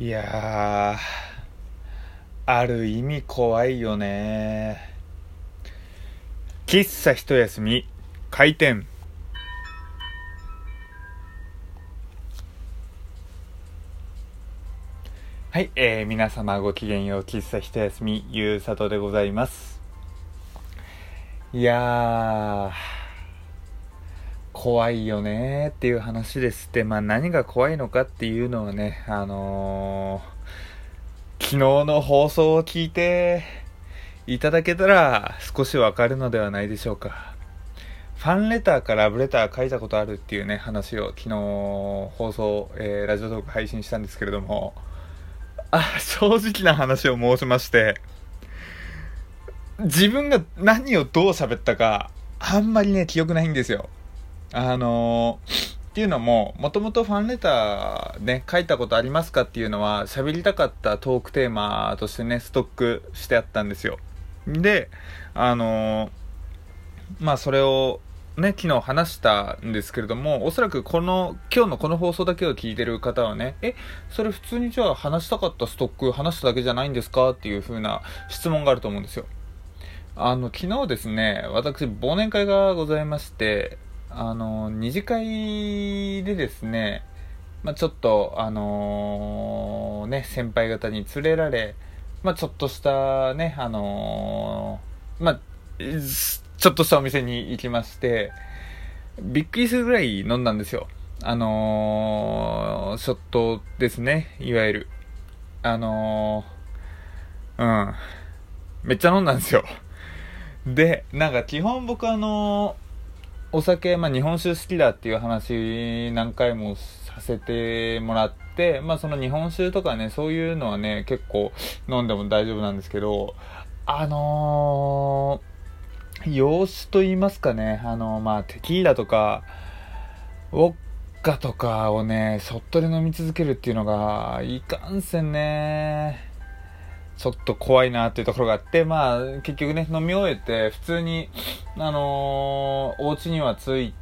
いや、ある意味怖いよね。喫茶一休み、開店。はい、えー、皆様ごきげんよう、喫茶一休み、ゆうさとでございます。いやー、怖いよねっていう話ですって、まあ何が怖いのかっていうのはね、あのー、昨日の放送を聞いていただけたら少しわかるのではないでしょうか。ファンレターかラブレター書いたことあるっていうね、話を昨日放送、えー、ラジオトーク配信したんですけれども、あ、正直な話を申しまして、自分が何をどう喋ったか、あんまりね、記憶ないんですよ。あのー、っていうのも、もともとファンレターね、書いたことありますかっていうのは、喋りたかったトークテーマとしてね、ストックしてあったんですよ。で、あのー、まあそれをね、昨日話したんですけれども、おそらくこの、今日のこの放送だけを聞いてる方はね、え、それ普通にじゃあ話したかったストック話しただけじゃないんですかっていう風な質問があると思うんですよ。あの、昨日ですね、私、忘年会がございまして、あの、二次会でですね、まあ、ちょっと、あのー、ね、先輩方に連れられ、まあ、ちょっとしたね、あのー、まあ、ちょっとしたお店に行きまして、びっくりするぐらい飲んだんですよ。あのー、ショットですね、いわゆる。あのー、うん。めっちゃ飲んだんですよ。で、なんか基本僕あのー、お酒、まあ日本酒好きだっていう話何回もさせてもらって、まあその日本酒とかね、そういうのはね、結構飲んでも大丈夫なんですけど、あのー、様子と言いますかね、あの、まあ、テキーラとか、ウォッカとかをね、ショットで飲み続けるっていうのが、いかんせんね、ちょっと怖いなっていうところがあって、まあ、結局ね、飲み終えて、普通に、あのー、お家には着い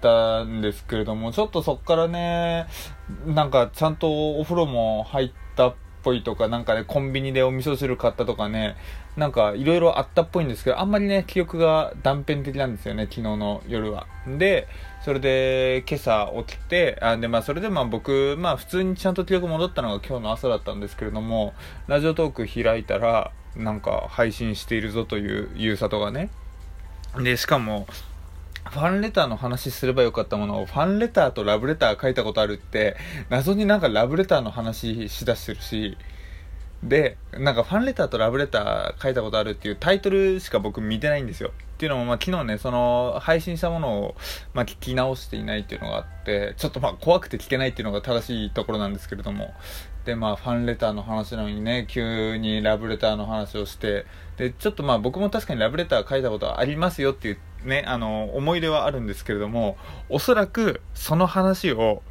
たんですけれども、ちょっとそっからね、なんかちゃんとお風呂も入ったっぽいとか、なんかね、コンビニでお味噌汁買ったとかね、なんかいろいろあったっぽいんですけど、あんまりね、記憶が断片的なんですよね、昨日の夜は。で、それで今朝起きて、あで、まあそれでまあ僕、まあ普通にちゃんと記憶戻ったのが今日の朝だったんですけれども、ラジオトーク開いたら、なんか配信しているぞというゆうさとがね。で、しかも、ファンレターの話すればよかったものを、ファンレターとラブレター書いたことあるって、謎になんかラブレターの話しだしてるし、で、なんかファンレターとラブレター書いたことあるっていうタイトルしか僕見てないんですよ。っていうのも、まあ昨日ね、その配信したものを、まあ聞き直していないっていうのがあって、ちょっとまあ怖くて聞けないっていうのが正しいところなんですけれども。で、まあファンレターの話なのにね、急にラブレターの話をして、で、ちょっとまあ僕も確かにラブレター書いたことはありますよっていうね、あの、思い出はあるんですけれども、おそらくその話を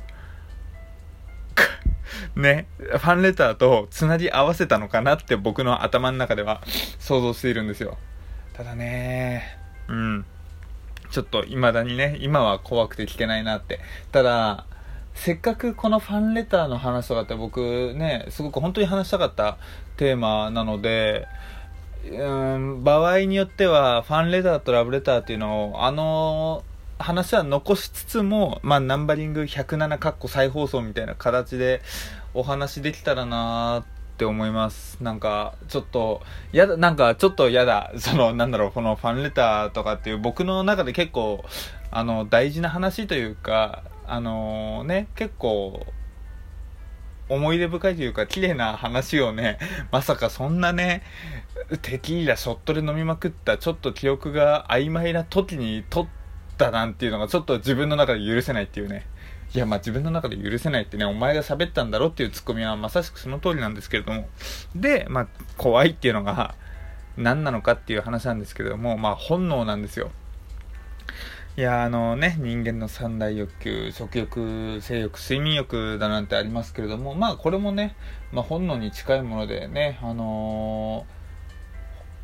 ね、ファンレターとつなぎ合わせたのかなって僕の頭の中では想像しているんですよ。ただね、うん。ちょっと未だにね、今は怖くて聞けないなって。ただ、せっかくこのファンレターの話とかって僕ね、すごく本当に話したかったテーマなので、うん、場合によってはファンレターとラブレターっていうのをあの話は残しつつも、まあ、ナンバリング107カッコ再放送みたいな形でお話できたらなって思います。なんか、ちょっと、やだ、なんか、ちょっとやだ。その、なんだろう、このファンレターとかっていう僕の中で結構、あの、大事な話というか、あのー、ね、結構、思い出深いというか、綺麗な話をね、まさかそんなね、テキーラショットで飲みまくった、ちょっと記憶が曖昧な時に撮ったなんていうのがちょっと自分の中で許せないっていうね。いや、まあ自分の中で許せないってね、お前が喋ったんだろっていうツッコミはまさしくその通りなんですけれども。で、まあ怖いっていうのが何なのかっていう話なんですけども、まあ本能なんですよ。いや、あのね、人間の三大欲求、食欲、性欲、睡眠欲だなんてありますけれども、まあこれもね、まあ本能に近いものでね、あのー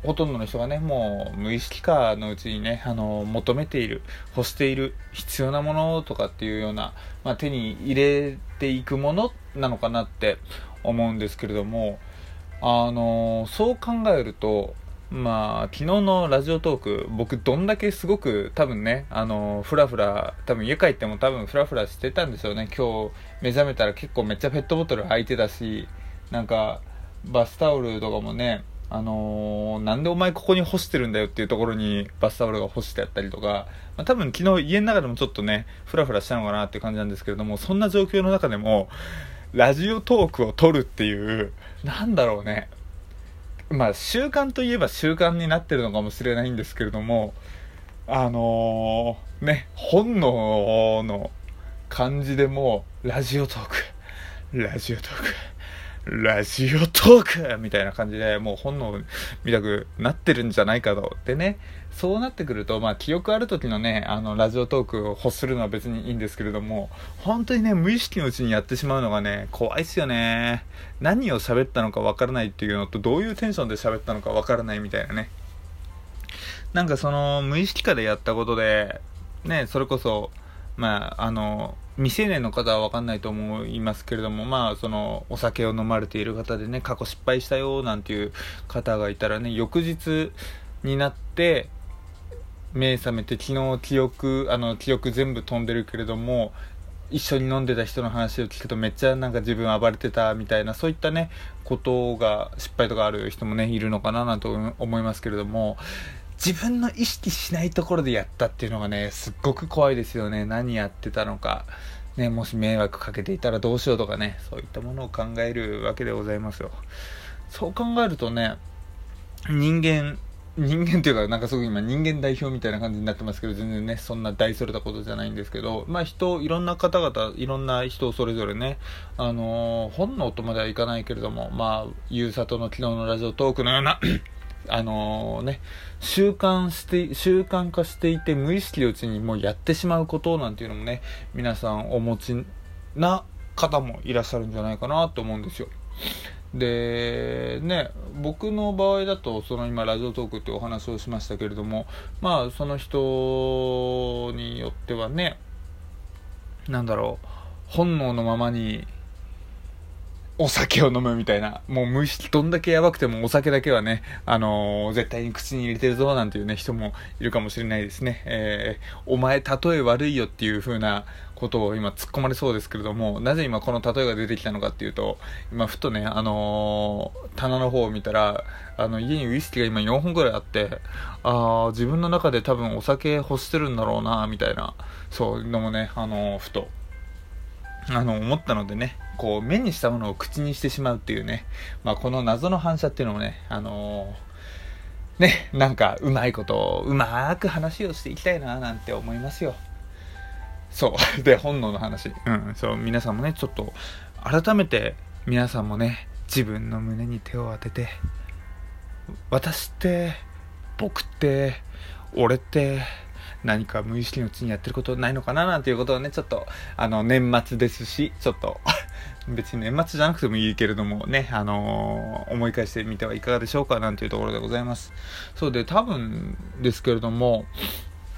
ほとんどの人がね、もう無意識化のうちにね、あの、求めている、欲している、必要なものとかっていうような、まあ、手に入れていくものなのかなって思うんですけれども、あの、そう考えると、まあ、昨日のラジオトーク、僕どんだけすごく多分ね、あの、ふらふら、多分家帰っても多分ふらふらしてたんですよね。今日目覚めたら結構めっちゃペットボトル空いてたし、なんか、バスタオルとかもね、あのー、なんでお前ここに干してるんだよっていうところにバスタオルが干してあったりとか、まあ、多分昨日家の中でもちょっとね、ふらふらしたのかなっていう感じなんですけれども、そんな状況の中でも、ラジオトークを撮るっていう、なんだろうね。まあ習慣といえば習慣になってるのかもしれないんですけれども、あのー、ね、本能の感じでもうラジオトーク、ラジオトーク、ラジオトークみたいな感じでもう本能見たくなってるんじゃないかと。でね、そうなってくると、まあ記憶ある時のね、あのラジオトークを欲するのは別にいいんですけれども、本当にね、無意識のうちにやってしまうのがね、怖いっすよね。何を喋ったのかわからないっていうのと、どういうテンションで喋ったのかわからないみたいなね。なんかその無意識化でやったことで、ね、それこそ、まあ、あの、未成年の方は分かんないと思いますけれども、まあ、その、お酒を飲まれている方でね、過去失敗したよ、なんていう方がいたらね、翌日になって、目覚めて、昨日記憶、あの、記憶全部飛んでるけれども、一緒に飲んでた人の話を聞くとめっちゃなんか自分暴れてたみたいなそういったねことが失敗とかある人もねいるのかななんて思いますけれども自分の意識しないところでやったっていうのがね、すっごく怖いですよね。何やってたのか。ね、もし迷惑かけていたらどうしようとかね、そういったものを考えるわけでございますよ。そう考えるとね、人間、人間っていうか、なんかすごく今人間代表みたいな感じになってますけど、全然ね、そんな大それたことじゃないんですけど、まあ人、いろんな方々、いろんな人それぞれね、あのー、本能とまではいかないけれども、まあ、ゆうさとの昨日のラジオトークのようなあのー、ね、習慣して、習慣化していて無意識のうちにもうやってしまうことなんていうのもね、皆さんお持ちな方もいらっしゃるんじゃないかなと思うんですよ。で、ね、僕の場合だと、その今ラジオトークってお話をしましたけれども、まあその人によってはね、なんだろう、本能のままにお酒を飲むみたいな、もう無意識どんだけやばくてもお酒だけはね、あのー、絶対に口に入れてるぞなんていうね、人もいるかもしれないですね。えー、お前例え悪いよっていう風なことを今突っ込まれそうですけれども、なぜ今この例えが出てきたのかっていうと、今ふとね、あのー、棚の方を見たら、あの、家にウイスキーが今4本くらいあって、ああ、自分の中で多分お酒欲してるんだろうな、みたいな、そういうのもね、あのふとあの、思ったのでね、こう、目にしたものを口にしてしまうっていうね、まあ、この謎の反射っていうのもね、あのー、ね、なんか、うまいこと、うまく話をしていきたいな、なんて思いますよ。そう。で、本能の話。うん、そう、皆さんもね、ちょっと、改めて、皆さんもね、自分の胸に手を当てて、私って、僕って、俺って、何か無意識のうちにやってることないのかななんていうことをね、ちょっと、あの、年末ですし、ちょっと 別に年末じゃなくてもいいけれどもね、あのー、思い返してみてはいかがでしょうかなんていうところでございます。そうで、多分ですけれども、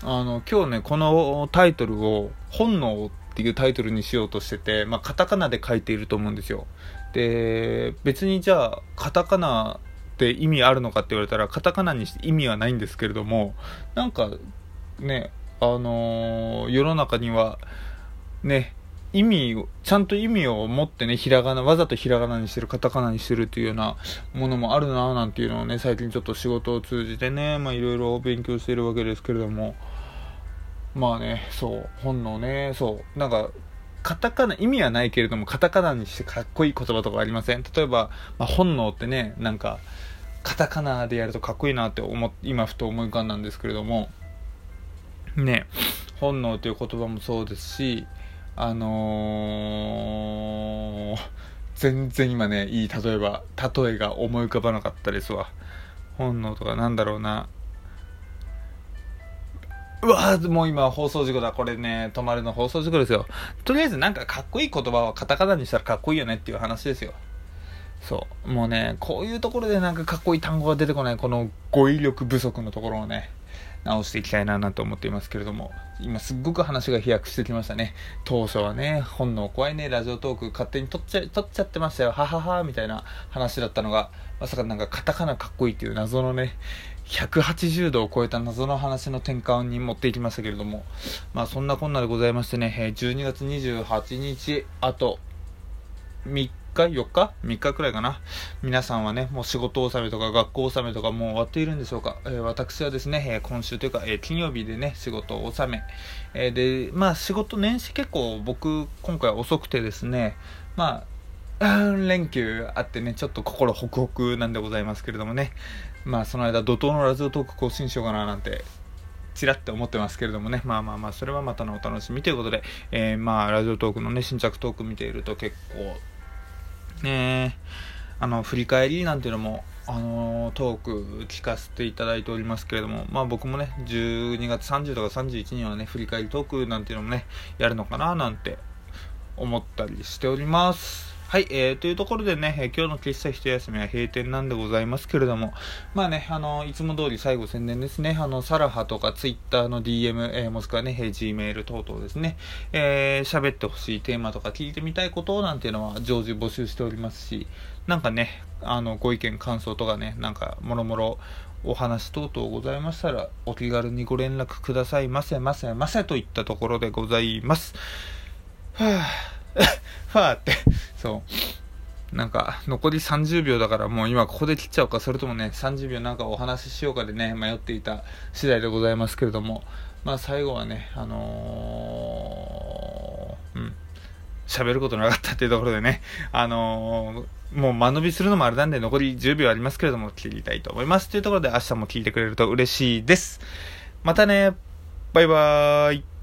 あの、今日ね、このタイトルを、本能っていうタイトルにしようとしてて、まあ、カタカナで書いていると思うんですよ。で、別にじゃあ、カタカナって意味あるのかって言われたら、カタカナにして意味はないんですけれども、なんか、ね、あのー、世の中には、ね、意味を、ちゃんと意味を持ってね、ひらがな、わざとひらがなにしてる、カタカナにしてるっていうようなものもあるななんていうのをね、最近ちょっと仕事を通じてね、まあいろいろ勉強しているわけですけれども、まあね、そう、本能ね、そう、なんか、カタカナ、意味はないけれども、カタカナにしてかっこいい言葉とかありません？例えば、まあ、本能ってね、なんか、カタカナでやるとかっこいいなって思今ふと思い浮かんだんですけれども、ね、本能という言葉もそうですし、あのー、全然今ね、いい例えば、例えが思い浮かばなかったですわ。本能とかなんだろうな。うわもう今放送事故だ。これね、止まるの放送事故ですよ。とりあえずなんかかっこいい言葉はカタカナにしたらかっこいいよねっていう話ですよ。そう。もうね、こういうところでなんかかっこいい単語が出てこない、この語彙力不足のところをね、直していきたいななと思っていますけれども、今すっごく話が飛躍してきましたね。当初はね、本能怖いね、ラジオトーク勝手に撮っちゃ、撮っちゃってましたよ、ははは、みたいな話だったのが、まさかなんかカタカナかっこいいっていう謎のね、180度を超えた謎の話の転換に持っていきましたけれども、まあそんなこんなでございましてね、12月28日、あと3日 ?4 日 ?3 日くらいかな。皆さんはね、もう仕事納めとか学校納めとかもう終わっているんでしょうか。えー、私はですね、えー、今週というか、えー、金曜日でね、仕事納め。えで、まあ仕事年始結構僕、今回遅くてですね、まあ、連休あってね、ちょっと心ホクホクなんでございますけれどもね。まあその間、怒涛のラジオトーク更新しようかななんてちらって思ってますけれどもね、まあまあまあ、それはまたのお楽しみということで、えー、まあ、ラジオトークのね、新着トーク見ていると結構、ねあの振り返りなんていうのもあのトーク聞かせていただいておりますけれども、まあ僕もね、12月30とか31にはね、振り返りトークなんていうのもね、やるのかななんて思ったりしております。はい、えー、というところでね、えー、今日の喫茶一休みは閉店なんでございますけれども、まあね、あのいつも通り最後宣伝ですね、あの、サラハとかツイッターの DM、えー、もしくはね、えー、Gmail 等々ですね、えー、喋ってほしいテーマとか聞いてみたいことなんていうのは常時募集しておりますし、なんかね、あの、ご意見、感想とかね、なんか、もろもろ、お話等々ございましたら、お気軽にご連絡ください。ませませませといったところでございます。はぁ、ファーって、そう。なんか、残り30秒だからもう今ここで切っちゃおうか、それともね、30秒なんかお話ししようかでね、迷っていた次第でございますけれども、まあ最後はね、あのー、うん、喋ることなかったっていうところでね、あのー、もう間延びするのもあれなんで残り10秒ありますけれども、切りたいと思います。というところで明日も聞いてくれると嬉しいです。またね、バイバーイ。